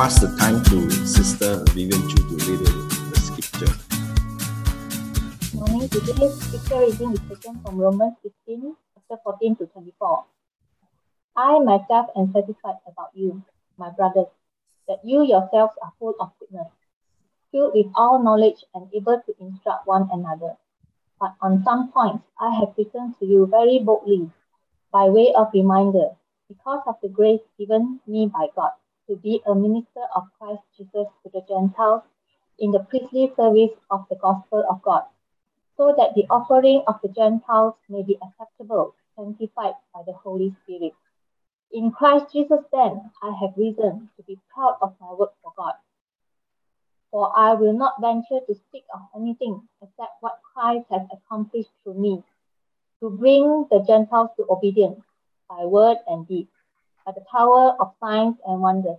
pass the time to Sister Vivian Chu to read the scripture. Morning. Today's scripture reading is taken from Romans 15, chapter 14 to 24. I myself am satisfied about you, my brothers, that you yourselves are full of goodness, filled with all knowledge and able to instruct one another. But on some points I have written to you very boldly, by way of reminder, because of the grace given me by God to be a minister of Christ Jesus to the Gentiles in the priestly service of the gospel of God, so that the offering of the Gentiles may be acceptable, sanctified by the Holy Spirit. In Christ Jesus, then, I have reason to be proud of my work for God. For I will not venture to speak of anything except what Christ has accomplished through me to bring the Gentiles to obedience by word and deed, by the power of signs and wonders,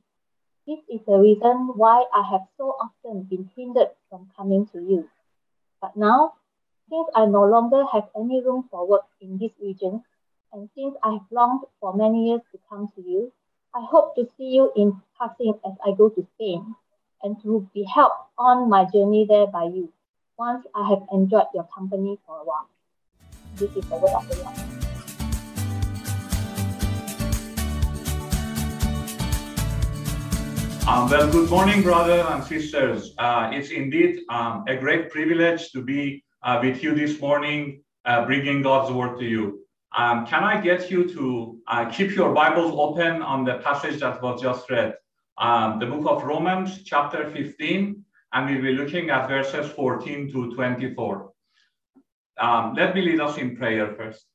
This is the reason why I have so often been hindered from coming to you. But now, since I no longer have any room for work in this region, and since I have longed for many years to come to you, I hope to see you in passing as I go to Spain, and to be helped on my journey there by you, once I have enjoyed your company for a while. This is the word of the Lord. Um, well, good morning, brothers and sisters. Uh, it's indeed um, a great privilege to be uh, with you this morning, uh, bringing God's word to you. Um, can I get you to uh, keep your Bibles open on the passage that was just read? Um, the book of Romans, chapter 15, and we'll be looking at verses 14 to 24. Um, let me lead us in prayer first.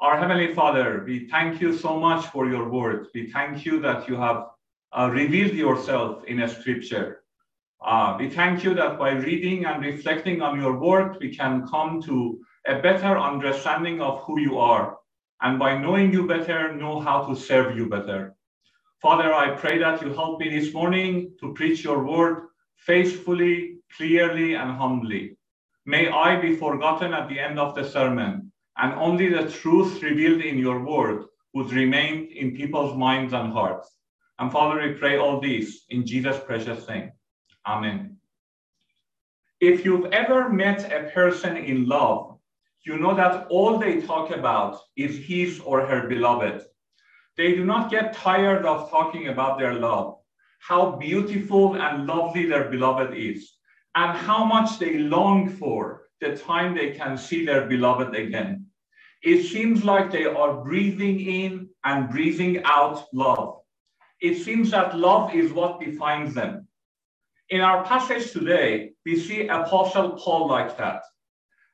Our Heavenly Father, we thank you so much for your word. We thank you that you have uh, revealed yourself in a scripture. Uh, we thank you that by reading and reflecting on your word, we can come to a better understanding of who you are. And by knowing you better, know how to serve you better. Father, I pray that you help me this morning to preach your word faithfully, clearly, and humbly. May I be forgotten at the end of the sermon, and only the truth revealed in your word would remain in people's minds and hearts. And Father, we pray all this in Jesus' precious name. Amen. If you've ever met a person in love, you know that all they talk about is his or her beloved. They do not get tired of talking about their love, how beautiful and lovely their beloved is and how much they long for the time they can see their beloved again. It seems like they are breathing in and breathing out love. It seems that love is what defines them. In our passage today, we see Apostle Paul like that.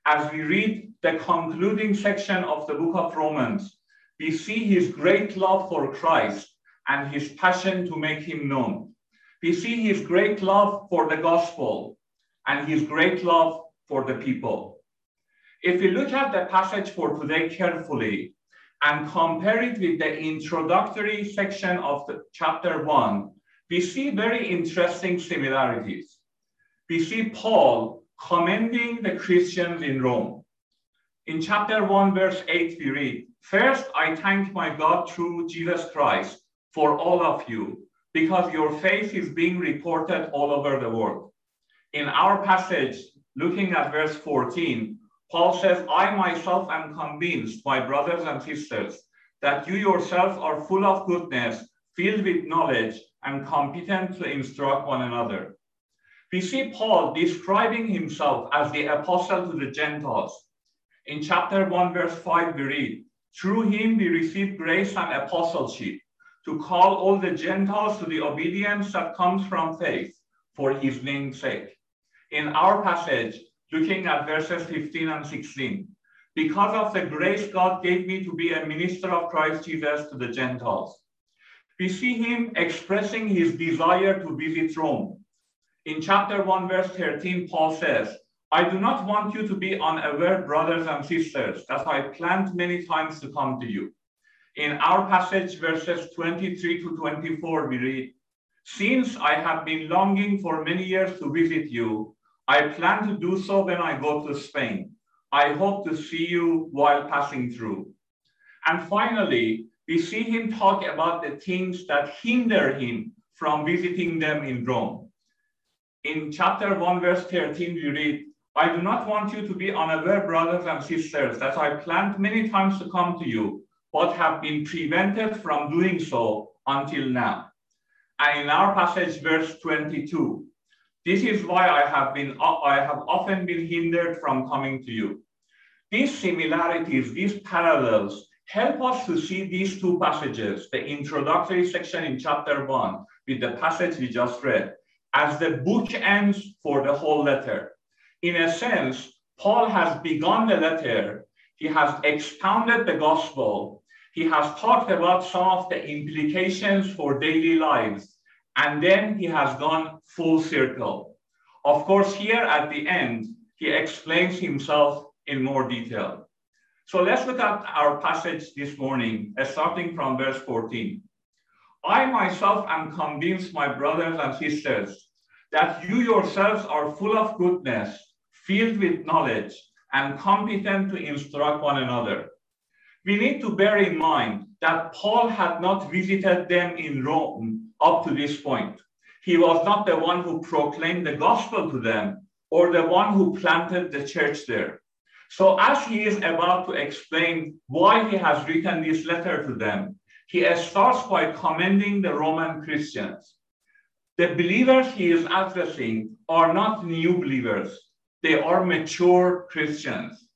As we read the concluding section of the book of Romans, we see his great love for Christ and his passion to make him known. We see his great love for the gospel and his great love for the people. If we look at the passage for today carefully and compare it with the introductory section of the chapter one, we see very interesting similarities. We see Paul commending the Christians in Rome. In chapter 1, verse 8, we read, First, I thank my God through Jesus Christ for all of you, because your faith is being reported all over the world. In our passage, looking at verse 14, Paul says, I myself am convinced, my brothers and sisters, that you yourselves are full of goodness, filled with knowledge, and competent to instruct one another. We see Paul describing himself as the apostle to the Gentiles. In chapter 1, verse 5, we read, Through him we receive grace and apostleship to call all the Gentiles to the obedience that comes from faith for his name's sake in our passage, looking at verses 15 and 16. Because of the grace God gave me to be a minister of Christ Jesus to the Gentiles. we see him expressing his desire to visit Rome. In chapter 1, verse 13, Paul says, I do not want you to be unaware, brothers and sisters, that I planned many times to come to you. In our passage, verses 23 to 24, we read, Since I have been longing for many years to visit you, I plan to do so when I go to Spain. I hope to see you while passing through. And finally, we see him talk about the things that hinder him from visiting them in Rome. In chapter 1, verse 13, we read, I do not want you to be unaware, brothers and sisters, that I planned many times to come to you, but have been prevented from doing so until now. And in our passage, verse 22, this is why I have been I have often been hindered from coming to you. These similarities, these parallels, help us to see these two passages, the introductory section in chapter one with the passage we just read, as the bookends for the whole letter. In a sense, Paul has begun the letter, he has expounded the gospel, he has talked about some of the implications for daily lives, and then he has gone full circle. Of course, here at the end, he explains himself in more detail. So let's look at our passage this morning, uh, starting from verse 14. I myself am convinced, my brothers and sisters, that you yourselves are full of goodness filled with knowledge, and competent to instruct one another. We need to bear in mind that Paul had not visited them in Rome up to this point. He was not the one who proclaimed the gospel to them or the one who planted the church there. So, as he is about to explain why he has written this letter to them, he starts by commending the Roman Christians. The believers he is addressing are not new believers, they are mature Christians.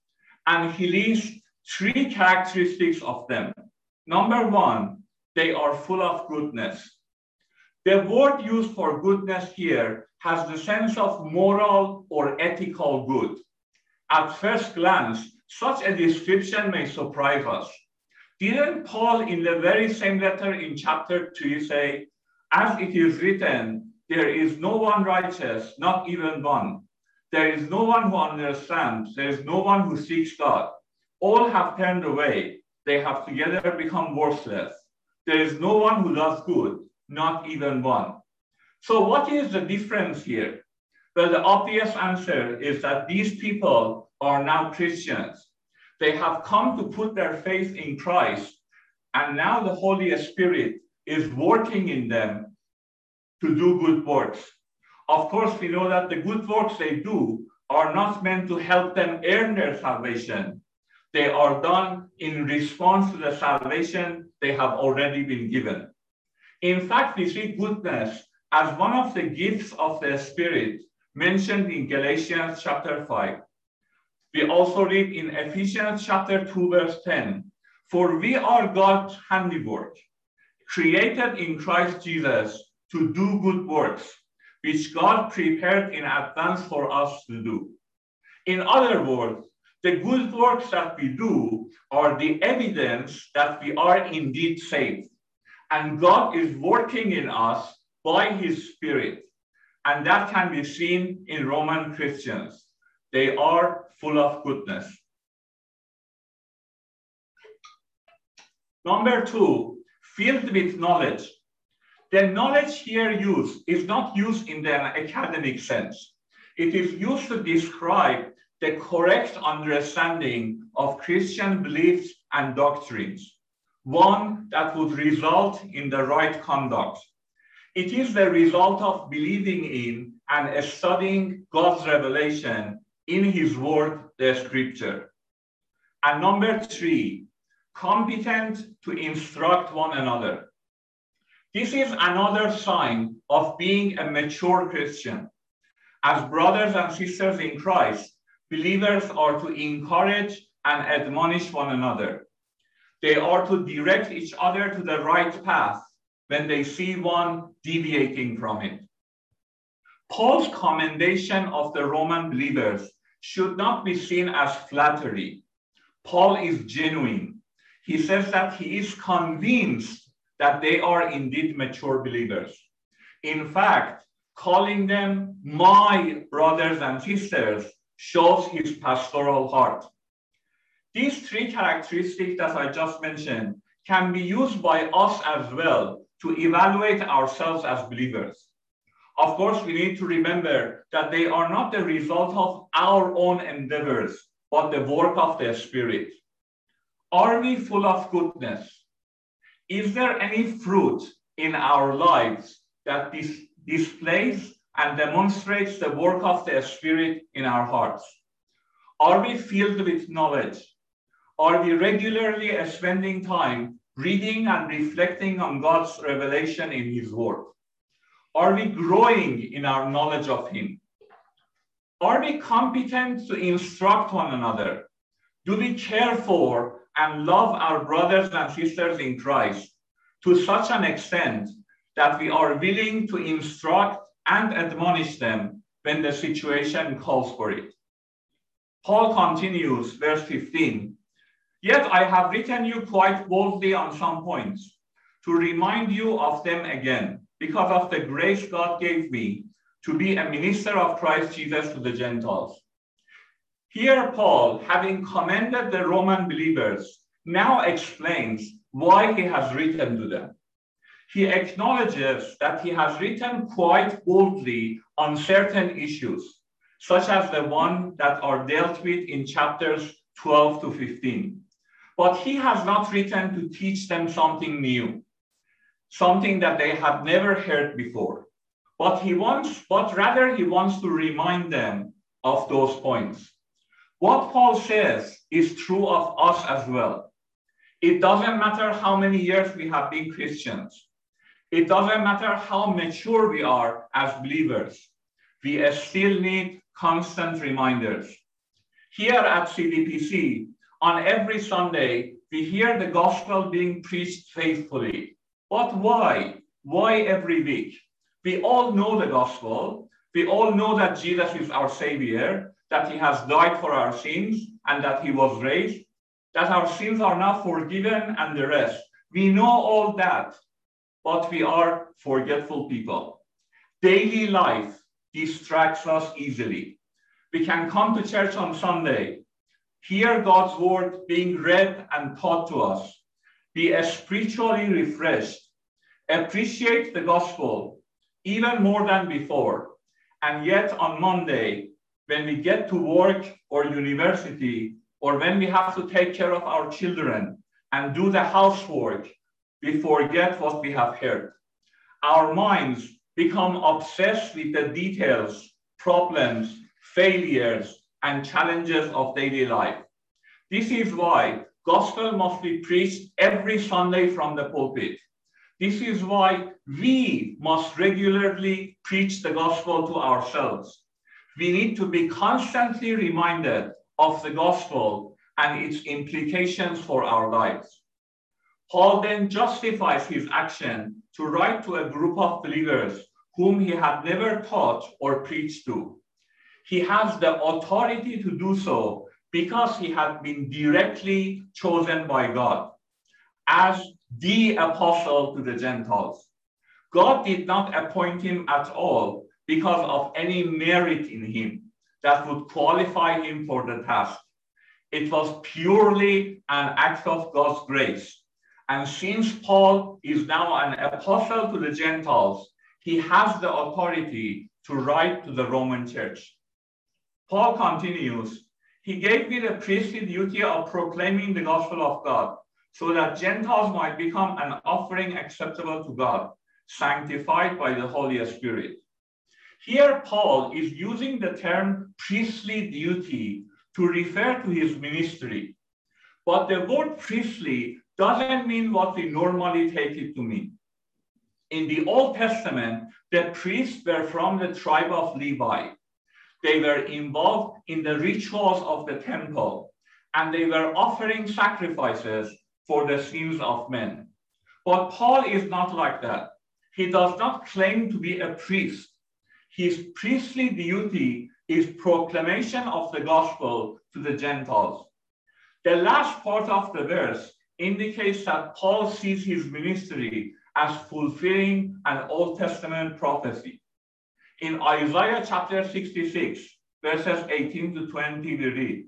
And he lists three characteristics of them. Number one, they are full of goodness. The word used for goodness here has the sense of moral or ethical good. At first glance, such a description may surprise us. Didn't Paul, in the very same letter in chapter 3, say, As it is written, there is no one righteous, not even one. There is no one who understands. There is no one who seeks God. All have turned away. They have together become worthless. There is no one who does good, not even one. So, what is the difference here? Well, the obvious answer is that these people are now Christians. They have come to put their faith in Christ, and now the Holy Spirit is working in them to do good works. Of course, we know that the good works they do are not meant to help them earn their salvation. They are done in response to the salvation they have already been given. In fact, we see goodness as one of the gifts of the Spirit mentioned in Galatians chapter 5. We also read in Ephesians chapter 2, verse 10 For we are God's handiwork, created in Christ Jesus to do good works which God prepared in advance for us to do. In other words, the good works that we do are the evidence that we are indeed saved. And God is working in us by his Spirit. And that can be seen in Roman Christians. They are full of goodness. Number two, filled with knowledge. The knowledge here used is not used in the academic sense. It is used to describe the correct understanding of Christian beliefs and doctrines, one that would result in the right conduct. It is the result of believing in and studying God's revelation in His Word, the Scripture. And number three, competent to instruct one another. This is another sign of being a mature Christian. As brothers and sisters in Christ, believers are to encourage and admonish one another. They are to direct each other to the right path when they see one deviating from it. Paul's commendation of the Roman believers should not be seen as flattery. Paul is genuine. He says that he is convinced that they are indeed mature believers. In fact, calling them my brothers and sisters shows his pastoral heart. These three characteristics that I just mentioned can be used by us as well to evaluate ourselves as believers. Of course, we need to remember that they are not the result of our own endeavors, but the work of the Spirit. Are we full of goodness? Is there any fruit in our lives that dis displays and demonstrates the work of the Spirit in our hearts? Are we filled with knowledge? Are we regularly spending time reading and reflecting on God's revelation in His Word? Are we growing in our knowledge of Him? Are we competent to instruct one another? Do we care for and love our brothers and sisters in Christ to such an extent that we are willing to instruct and admonish them when the situation calls for it? Paul continues, verse 15 Yet I have written you quite boldly on some points to remind you of them again, because of the grace God gave me to be a minister of Christ Jesus to the Gentiles. Here, Paul, having commended the Roman believers, now explains why he has written to them. He acknowledges that he has written quite boldly on certain issues, such as the one that are dealt with in chapters 12 to 15. But he has not written to teach them something new, something that they had never heard before. But he wants, but rather he wants to remind them of those points. What Paul says is true of us as well. It doesn't matter how many years we have been Christians. It doesn't matter how mature we are as believers. We still need constant reminders. Here at CDPC, on every Sunday, we hear the gospel being preached faithfully. But why? Why every week? We all know the gospel. We all know that Jesus is our Savior, that He has died for our sins, and that He was raised, that our sins are now forgiven, and the rest. We know all that, but we are forgetful people. Daily life distracts us easily. We can come to church on Sunday, hear God's word being read and taught to us, be spiritually refreshed, appreciate the gospel even more than before. And yet on Monday, when we get to work or university, or when we have to take care of our children and do the housework, we forget what we have heard. Our minds become obsessed with the details, problems, failures, and challenges of daily life. This is why gospel must be preached every Sunday from the pulpit. This is why we must regularly preach the gospel to ourselves. We need to be constantly reminded of the gospel and its implications for our lives. Paul then justifies his action to write to a group of believers whom he had never taught or preached to he has the authority to do so because he had been directly chosen by God as the apostle to the Gentiles. God did not appoint him at all because of any merit in him that would qualify him for the task. It was purely an act of God's grace. And since Paul is now an apostle to the Gentiles, he has the authority to write to the Roman church. Paul continues, he gave me the priestly duty of proclaiming the gospel of God so that Gentiles might become an offering acceptable to God, sanctified by the Holy Spirit. Here, Paul is using the term priestly duty to refer to his ministry. But the word priestly doesn't mean what we normally take it to mean. In the Old Testament, the priests were from the tribe of Levi. They were involved in the rituals of the temple, and they were offering sacrifices for the sins of men. But Paul is not like that. He does not claim to be a priest. His priestly duty is proclamation of the gospel to the Gentiles. The last part of the verse indicates that Paul sees his ministry as fulfilling an Old Testament prophecy. In Isaiah chapter 66, verses 18 to 20, we read,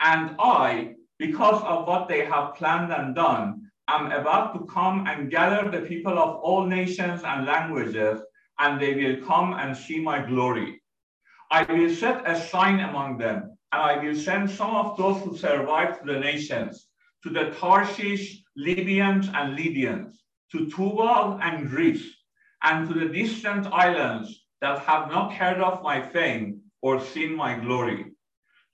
And I, because of what they have planned and done, am about to come and gather the people of all nations and languages, and they will come and see my glory. I will set a sign among them, and I will send some of those who survive to the nations, to the Tarshish, Libyans, and Lydians, to Tubal and Greece, and to the distant islands that have not heard of my fame or seen my glory.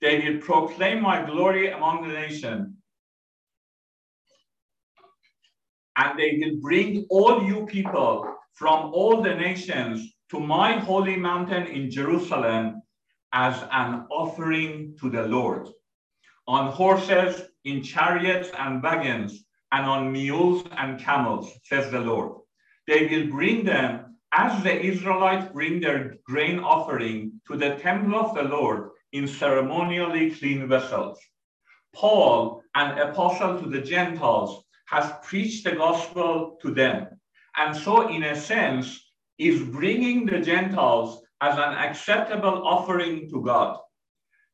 They will proclaim my glory among the nations. And they will bring all you people from all the nations to my holy mountain in Jerusalem as an offering to the Lord. On horses, in chariots and wagons, and on mules and camels, says the Lord. They will bring them as the Israelites bring their grain offering to the temple of the Lord in ceremonially clean vessels. Paul, an apostle to the Gentiles, has preached the gospel to them. And so, in a sense, is bringing the Gentiles as an acceptable offering to God.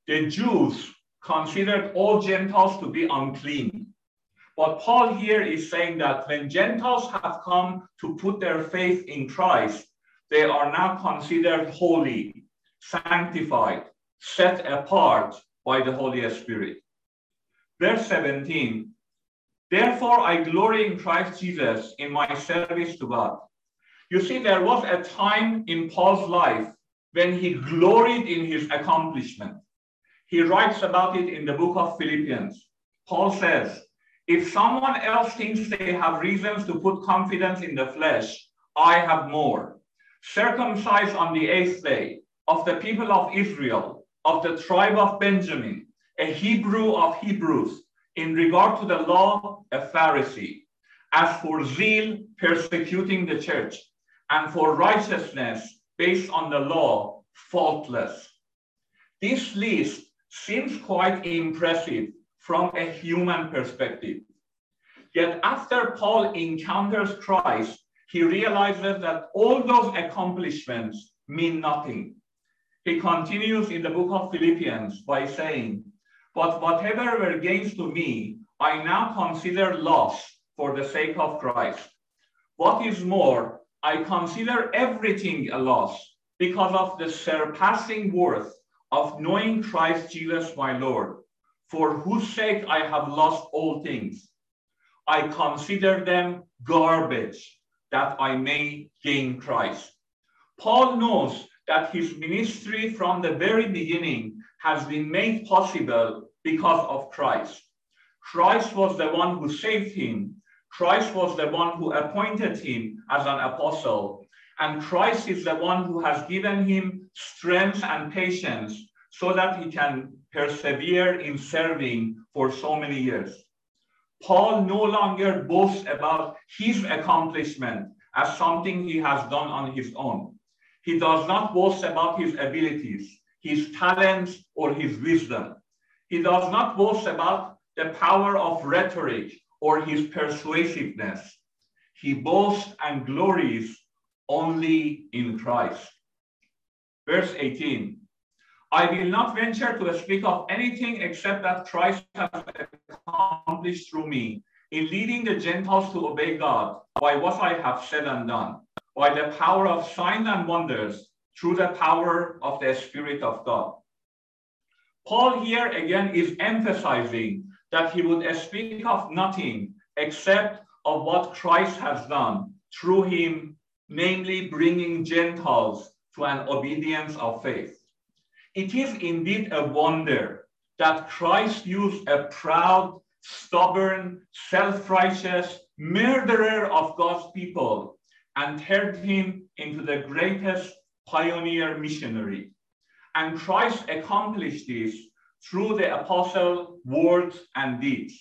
The Jews considered all Gentiles to be unclean. But Paul here is saying that when Gentiles have come to put their faith in Christ, they are now considered holy, sanctified, set apart by the Holy Spirit. Verse 17 Therefore, I glory in Christ Jesus in my service to God. You see, there was a time in Paul's life when he gloried in his accomplishment. He writes about it in the book of Philippians. Paul says, If someone else thinks they have reasons to put confidence in the flesh, I have more. Circumcised on the eighth day, of the people of Israel, of the tribe of Benjamin, a Hebrew of Hebrews, in regard to the law, a Pharisee. As for zeal, persecuting the church, and for righteousness based on the law, faultless. This list seems quite impressive from a human perspective. Yet after Paul encounters Christ, he realizes that all those accomplishments mean nothing. He continues in the book of Philippians by saying, But whatever were gains to me, I now consider loss for the sake of Christ. What is more, I consider everything a loss because of the surpassing worth of knowing Christ Jesus my Lord, for whose sake I have lost all things. I consider them garbage that I may gain Christ. Paul knows that his ministry from the very beginning has been made possible because of Christ. Christ was the one who saved him Christ was the one who appointed him as an apostle, and Christ is the one who has given him strength and patience so that he can persevere in serving for so many years. Paul no longer boasts about his accomplishment as something he has done on his own. He does not boast about his abilities, his talents, or his wisdom. He does not boast about the power of rhetoric or his persuasiveness. He boasts and glories only in Christ. Verse 18 I will not venture to speak of anything except that Christ has accomplished through me in leading the Gentiles to obey God by what I have said and done, by the power of signs and wonders, through the power of the Spirit of God. Paul here again is emphasizing that he would speak of nothing except of what Christ has done through him, namely bringing Gentiles to an obedience of faith. It is indeed a wonder that Christ used a proud, stubborn, self-righteous murderer of God's people and turned him into the greatest pioneer missionary. And Christ accomplished this through the apostle words and deeds.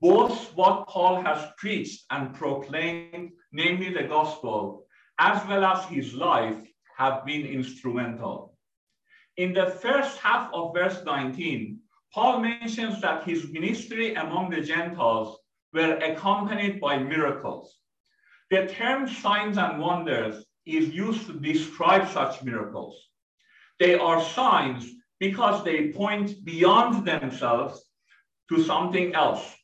Both what Paul has preached and proclaimed, namely the gospel, as well as his life, have been instrumental. In the first half of verse 19, Paul mentions that his ministry among the Gentiles were accompanied by miracles. The term signs and wonders is used to describe such miracles. They are signs because they point beyond themselves to something else.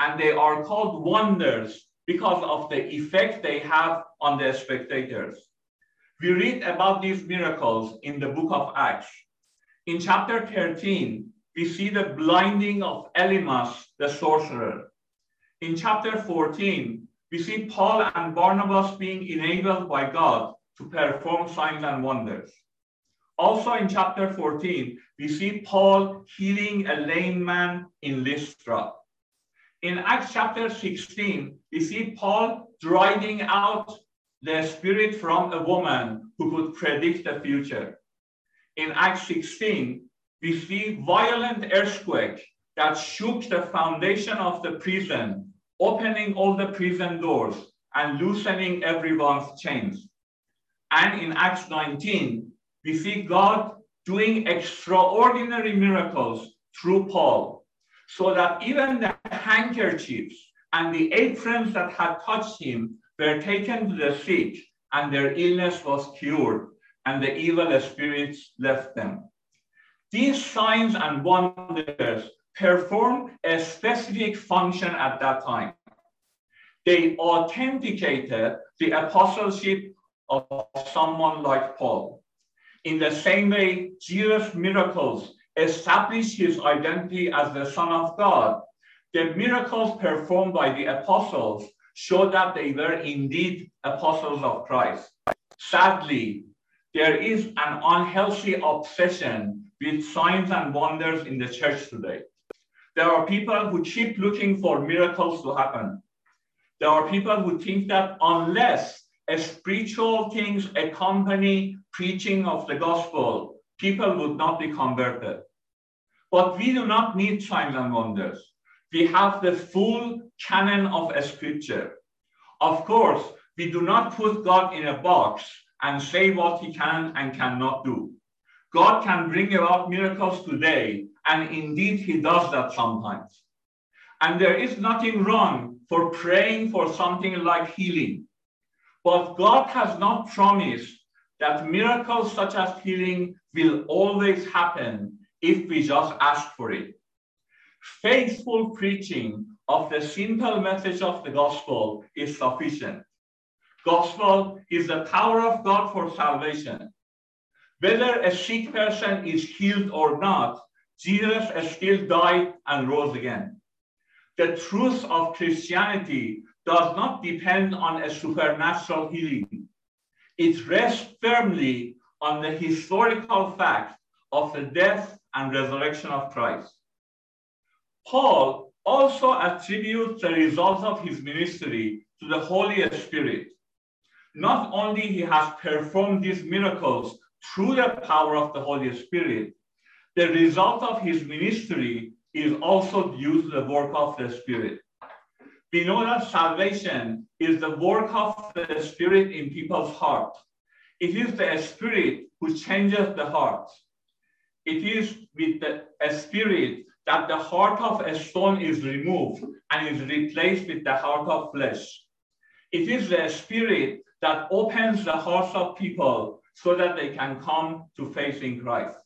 And they are called wonders because of the effect they have on the spectators. We read about these miracles in the book of Acts. In chapter 13, we see the blinding of Elymas, the sorcerer. In chapter 14, we see Paul and Barnabas being enabled by God to perform signs and wonders. Also in chapter 14, we see Paul healing a lame man in Lystra. In Acts chapter 16, we see Paul driving out the spirit from a woman who could predict the future. In Acts 16, we see violent earthquake that shook the foundation of the prison, opening all the prison doors and loosening everyone's chains. And in Acts 19, we see God doing extraordinary miracles through Paul, so that even the handkerchiefs and the aprons that had touched him were taken to the sick, and their illness was cured, and the evil spirits left them. These signs and wonders performed a specific function at that time. They authenticated the apostleship of someone like Paul. In the same way, Jesus' miracles established his identity as the Son of God. The miracles performed by the apostles show that they were indeed apostles of Christ. Sadly, there is an unhealthy obsession with signs and wonders in the church today. There are people who keep looking for miracles to happen. There are people who think that unless spiritual things accompany preaching of the gospel, people would not be converted. But we do not need signs and wonders. We have the full canon of scripture. Of course, we do not put God in a box and say what he can and cannot do. God can bring about miracles today, and indeed he does that sometimes. And there is nothing wrong for praying for something like healing. But God has not promised that miracles such as healing will always happen if we just ask for it. Faithful preaching of the simple message of the gospel is sufficient. Gospel is the power of God for salvation. Whether a sick person is healed or not, Jesus still died and rose again. The truth of Christianity does not depend on a supernatural healing. It rests firmly on the historical fact of the death and resurrection of Christ. Paul also attributes the results of his ministry to the Holy Spirit. Not only he has performed these miracles through the power of the Holy Spirit, the result of his ministry is also due to the work of the Spirit. We know that salvation is the work of the Spirit in people's heart. It is the Spirit who changes the heart. It is with the Spirit that the heart of a stone is removed and is replaced with the heart of flesh. It is the Spirit that opens the hearts of people so that they can come to faith in Christ.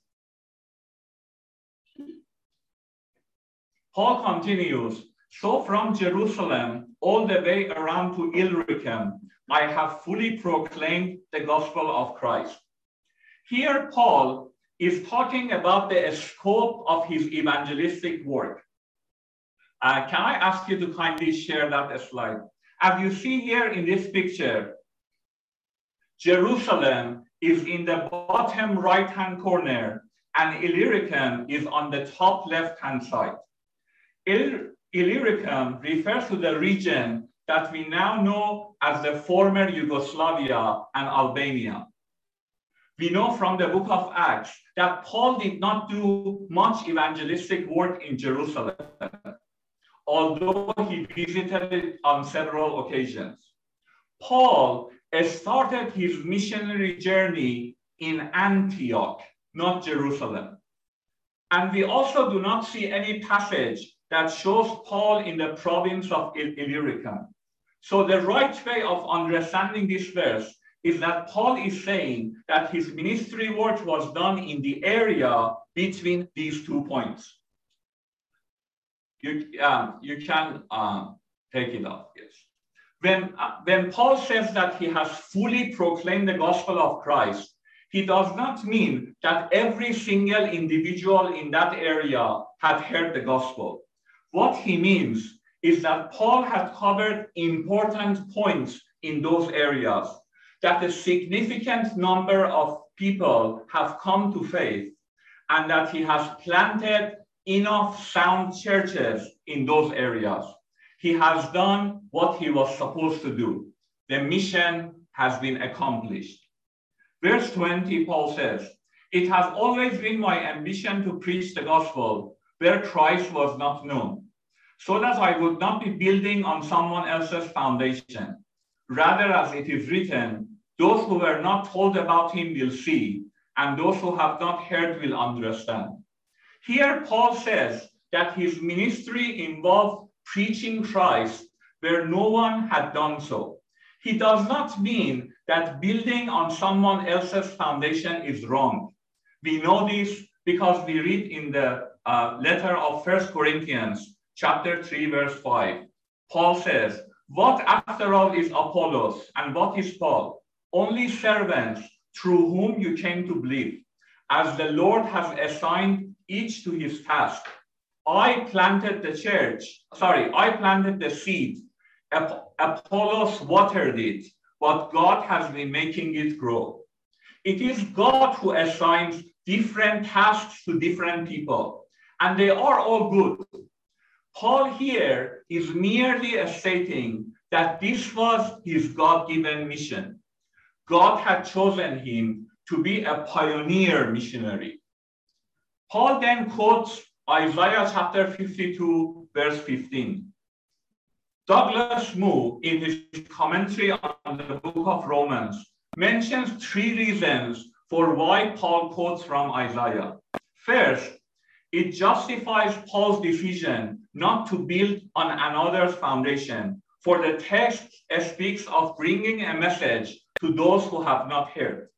Paul continues so from Jerusalem all the way around to Illyricum, I have fully proclaimed the gospel of Christ. Here, Paul is talking about the scope of his evangelistic work. Uh, can I ask you to kindly share that slide? As you see here in this picture, Jerusalem is in the bottom right-hand corner and Illyricum is on the top left-hand side. Illyricum refers to the region that we now know as the former Yugoslavia and Albania. We know from the book of Acts that Paul did not do much evangelistic work in Jerusalem, although he visited it on several occasions. Paul started his missionary journey in Antioch, not Jerusalem. And we also do not see any passage that shows Paul in the province of Illyricum. So the right way of understanding this verse is that Paul is saying that his ministry work was done in the area between these two points. You, um, you can um, take it off, yes. When, uh, when Paul says that he has fully proclaimed the gospel of Christ, he does not mean that every single individual in that area had heard the gospel. What he means is that Paul had covered important points in those areas, that a significant number of people have come to faith, and that he has planted enough sound churches in those areas. He has done what he was supposed to do. The mission has been accomplished. Verse 20, Paul says, It has always been my ambition to preach the gospel where Christ was not known, so that I would not be building on someone else's foundation. Rather, as it is written, those who were not told about him will see, and those who have not heard will understand. Here, Paul says that his ministry involved preaching Christ where no one had done so. He does not mean that building on someone else's foundation is wrong. We know this because we read in the uh, letter of First Corinthians, chapter 3, verse 5. Paul says, What after all is Apollos and what is Paul? Only servants through whom you came to believe, as the Lord has assigned each to his task. I planted the church, sorry, I planted the seed. Apollos watered it, but God has been making it grow. It is God who assigns different tasks to different people, and they are all good. Paul here is merely stating that this was his God given mission. God had chosen him to be a pioneer missionary. Paul then quotes Isaiah chapter 52, verse 15. Douglas Moo, in his commentary on the book of Romans, mentions three reasons for why Paul quotes from Isaiah. First, it justifies Paul's decision not to build on another's foundation, for the text speaks of bringing a message to those who have not heard.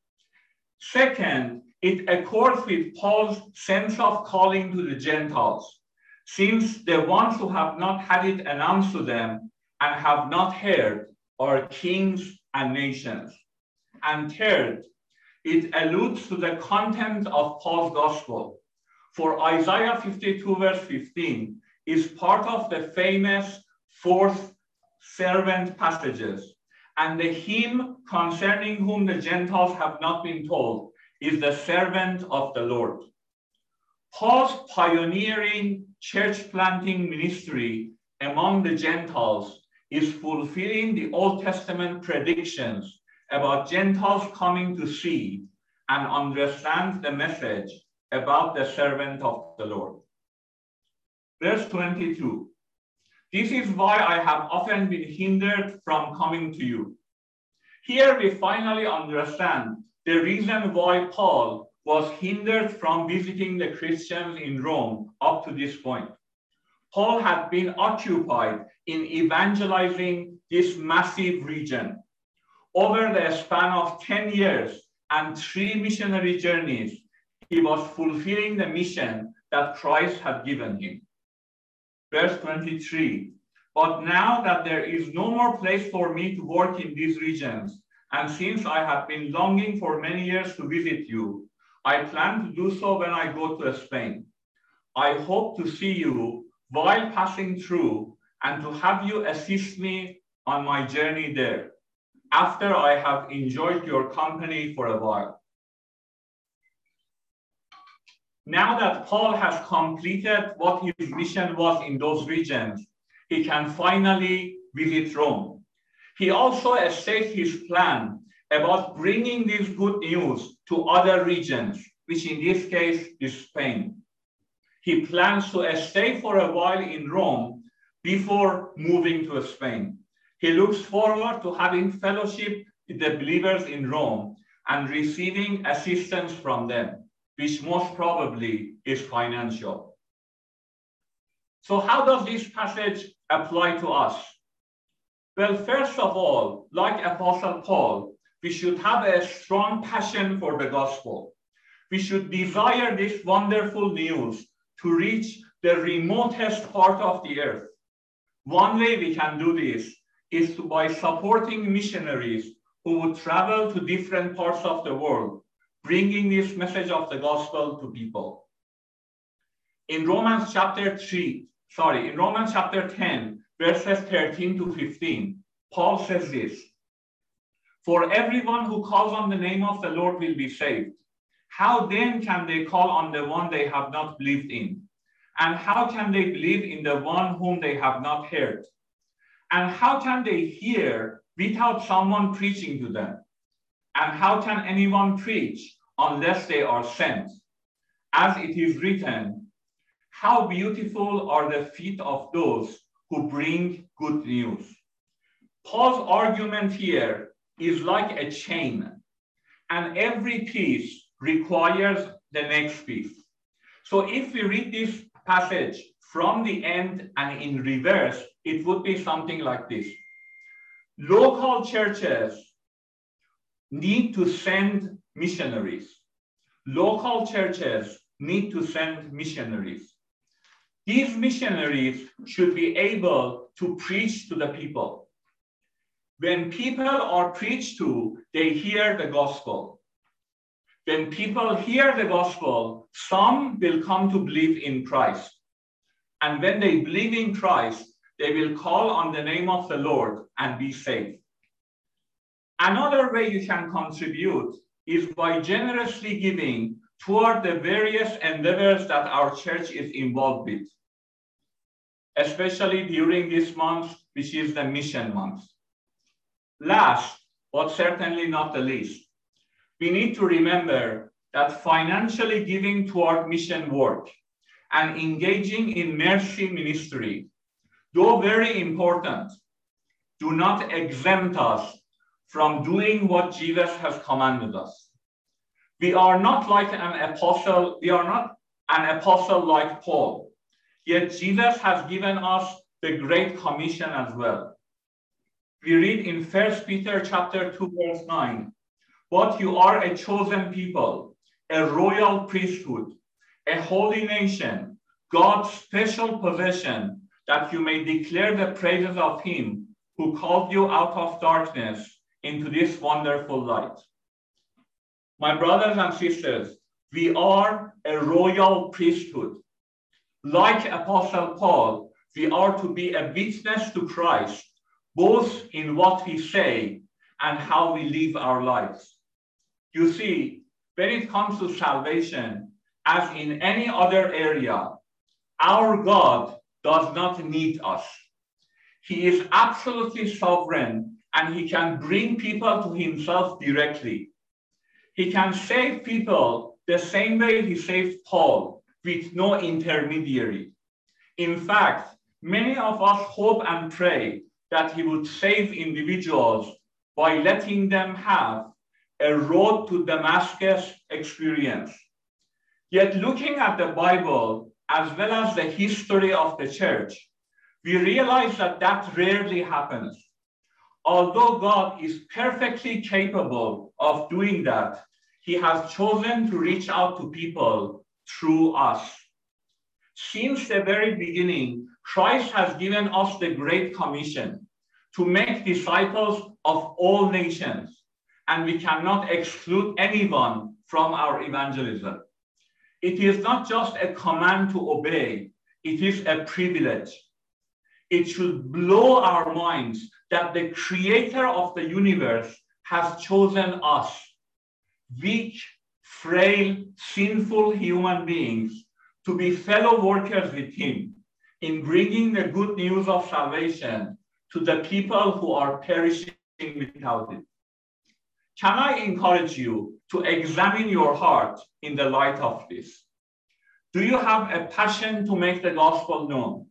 Second, it accords with Paul's sense of calling to the Gentiles, since the ones who have not had it announced to them and have not heard are kings and nations. And third, it alludes to the content of Paul's gospel. For Isaiah 52, verse 15, is part of the famous fourth servant passages. And the him concerning whom the Gentiles have not been told is the servant of the Lord. Paul's pioneering church planting ministry among the Gentiles is fulfilling the Old Testament predictions about Gentiles coming to see and understand the message about the servant of the Lord. Verse 22 This is why I have often been hindered from coming to you. Here we finally understand the reason why Paul was hindered from visiting the Christians in Rome up to this point. Paul had been occupied in evangelizing this massive region. Over the span of 10 years and three missionary journeys, he was fulfilling the mission that Christ had given him. Verse 23 But now that there is no more place for me to work in these regions, and since I have been longing for many years to visit you, I plan to do so when I go to Spain. I hope to see you while passing through and to have you assist me on my journey there after I have enjoyed your company for a while. Now that Paul has completed what his mission was in those regions, he can finally visit Rome. He also states his plan about bringing this good news to other regions, which in this case is Spain. He plans to stay for a while in Rome before moving to Spain. He looks forward to having fellowship with the believers in Rome and receiving assistance from them, which most probably is financial. So how does this passage apply to us? Well, first of all, like Apostle Paul, we should have a strong passion for the gospel. We should desire this wonderful news to reach the remotest part of the earth. One way we can do this is by supporting missionaries who would travel to different parts of the world, bringing this message of the gospel to people. In Romans chapter 3, sorry, in Romans chapter 10, verses 13 to 15, Paul says this For everyone who calls on the name of the Lord will be saved. How then can they call on the one they have not believed in? And how can they believe in the one whom they have not heard? And how can they hear without someone preaching to them? And how can anyone preach unless they are sent? As it is written, how beautiful are the feet of those who bring good news. Paul's argument here is like a chain, and every piece requires the next piece. So if we read this passage from the end and in reverse, it would be something like this. Local churches need to send missionaries. Local churches need to send missionaries. These missionaries should be able to preach to the people. When people are preached to, they hear the gospel. When people hear the gospel, some will come to believe in Christ. And when they believe in Christ, they will call on the name of the Lord and be saved. Another way you can contribute is by generously giving toward the various endeavors that our church is involved with, especially during this month, which is the mission month. Last, but certainly not the least, we need to remember that financially giving toward mission work and engaging in mercy ministry, though very important, do not exempt us from doing what Jesus has commanded us. We are not like an apostle, we are not an apostle like Paul, yet Jesus has given us the Great Commission as well. We read in First Peter chapter 2, verse 9, but you are a chosen people, a royal priesthood, a holy nation, God's special possession, that you may declare the praises of him who called you out of darkness into this wonderful light. My brothers and sisters, we are a royal priesthood. Like Apostle Paul, we are to be a witness to Christ, both in what we say and how we live our lives. You see, when it comes to salvation, as in any other area, our God does not need us. He is absolutely sovereign and he can bring people to himself directly. He can save people the same way he saved Paul with no intermediary. In fact, many of us hope and pray that he would save individuals by letting them have a road to Damascus experience. Yet looking at the Bible, as well as the history of the church, we realize that that rarely happens. Although God is perfectly capable of doing that, he has chosen to reach out to people through us. Since the very beginning, Christ has given us the Great Commission to make disciples of all nations and we cannot exclude anyone from our evangelism. It is not just a command to obey, it is a privilege. It should blow our minds that the creator of the universe has chosen us, weak, frail, sinful human beings, to be fellow workers with him in bringing the good news of salvation to the people who are perishing without it. Can I encourage you to examine your heart in the light of this? Do you have a passion to make the gospel known?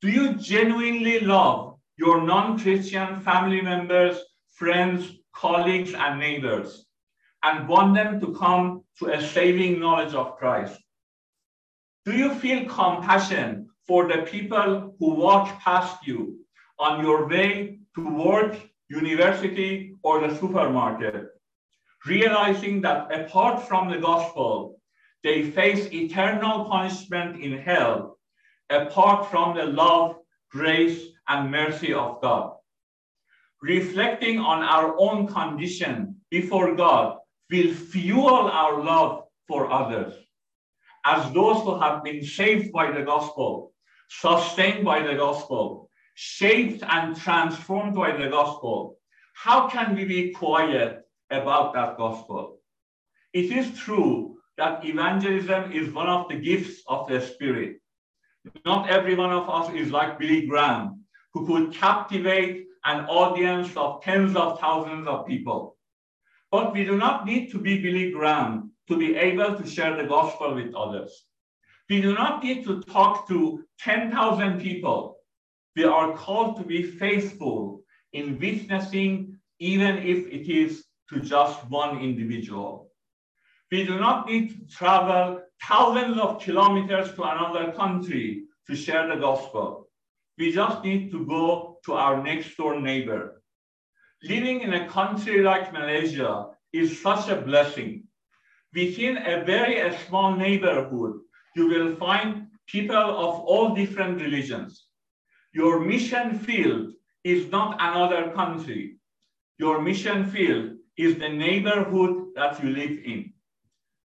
Do you genuinely love your non Christian family members, friends, colleagues, and neighbors and want them to come to a saving knowledge of Christ? Do you feel compassion for the people who walk past you on your way to work, university, or the supermarket, realizing that apart from the gospel, they face eternal punishment in hell apart from the love, grace, and mercy of God. Reflecting on our own condition before God will fuel our love for others. As those who have been saved by the gospel, sustained by the gospel, shaped and transformed by the gospel, how can we be quiet about that gospel? It is true that evangelism is one of the gifts of the Spirit. Not every one of us is like Billy Graham, who could captivate an audience of tens of thousands of people. But we do not need to be Billy Graham to be able to share the gospel with others. We do not need to talk to 10,000 people. We are called to be faithful in witnessing, even if it is to just one individual. We do not need to travel thousands of kilometers to another country to share the gospel. We just need to go to our next door neighbor. Living in a country like Malaysia is such a blessing. Within a very small neighborhood, you will find people of all different religions. Your mission field is not another country. Your mission field is the neighborhood that you live in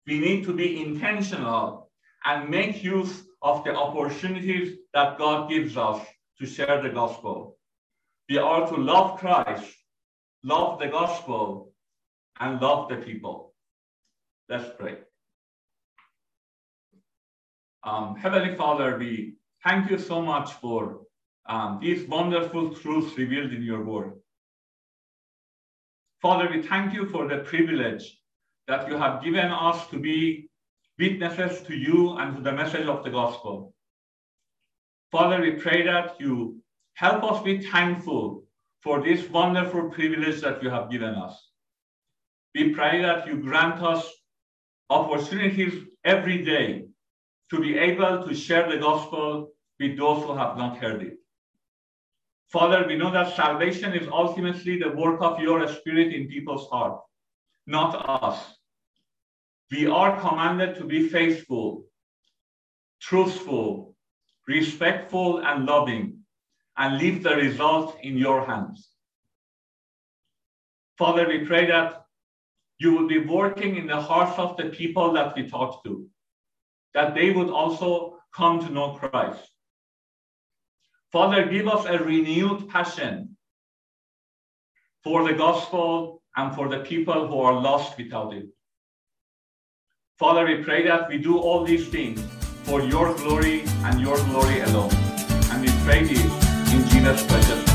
we need to be intentional and make use of the opportunities that God gives us to share the gospel. We are to love Christ, love the gospel, and love the people. Let's pray. Um, Heavenly Father, we thank you so much for um, these wonderful truths revealed in your word. Father, we thank you for the privilege that you have given us to be witnesses to you and to the message of the gospel. Father, we pray that you help us be thankful for this wonderful privilege that you have given us. We pray that you grant us opportunities every day to be able to share the gospel with those who have not heard it. Father, we know that salvation is ultimately the work of your spirit in people's heart not us. We are commanded to be faithful, truthful, respectful, and loving, and leave the result in your hands. Father, we pray that you will be working in the hearts of the people that we talk to, that they would also come to know Christ. Father, give us a renewed passion for the gospel and for the people who are lost without it. Father, we pray that we do all these things for your glory and your glory alone. And we pray this in Jesus' precious name.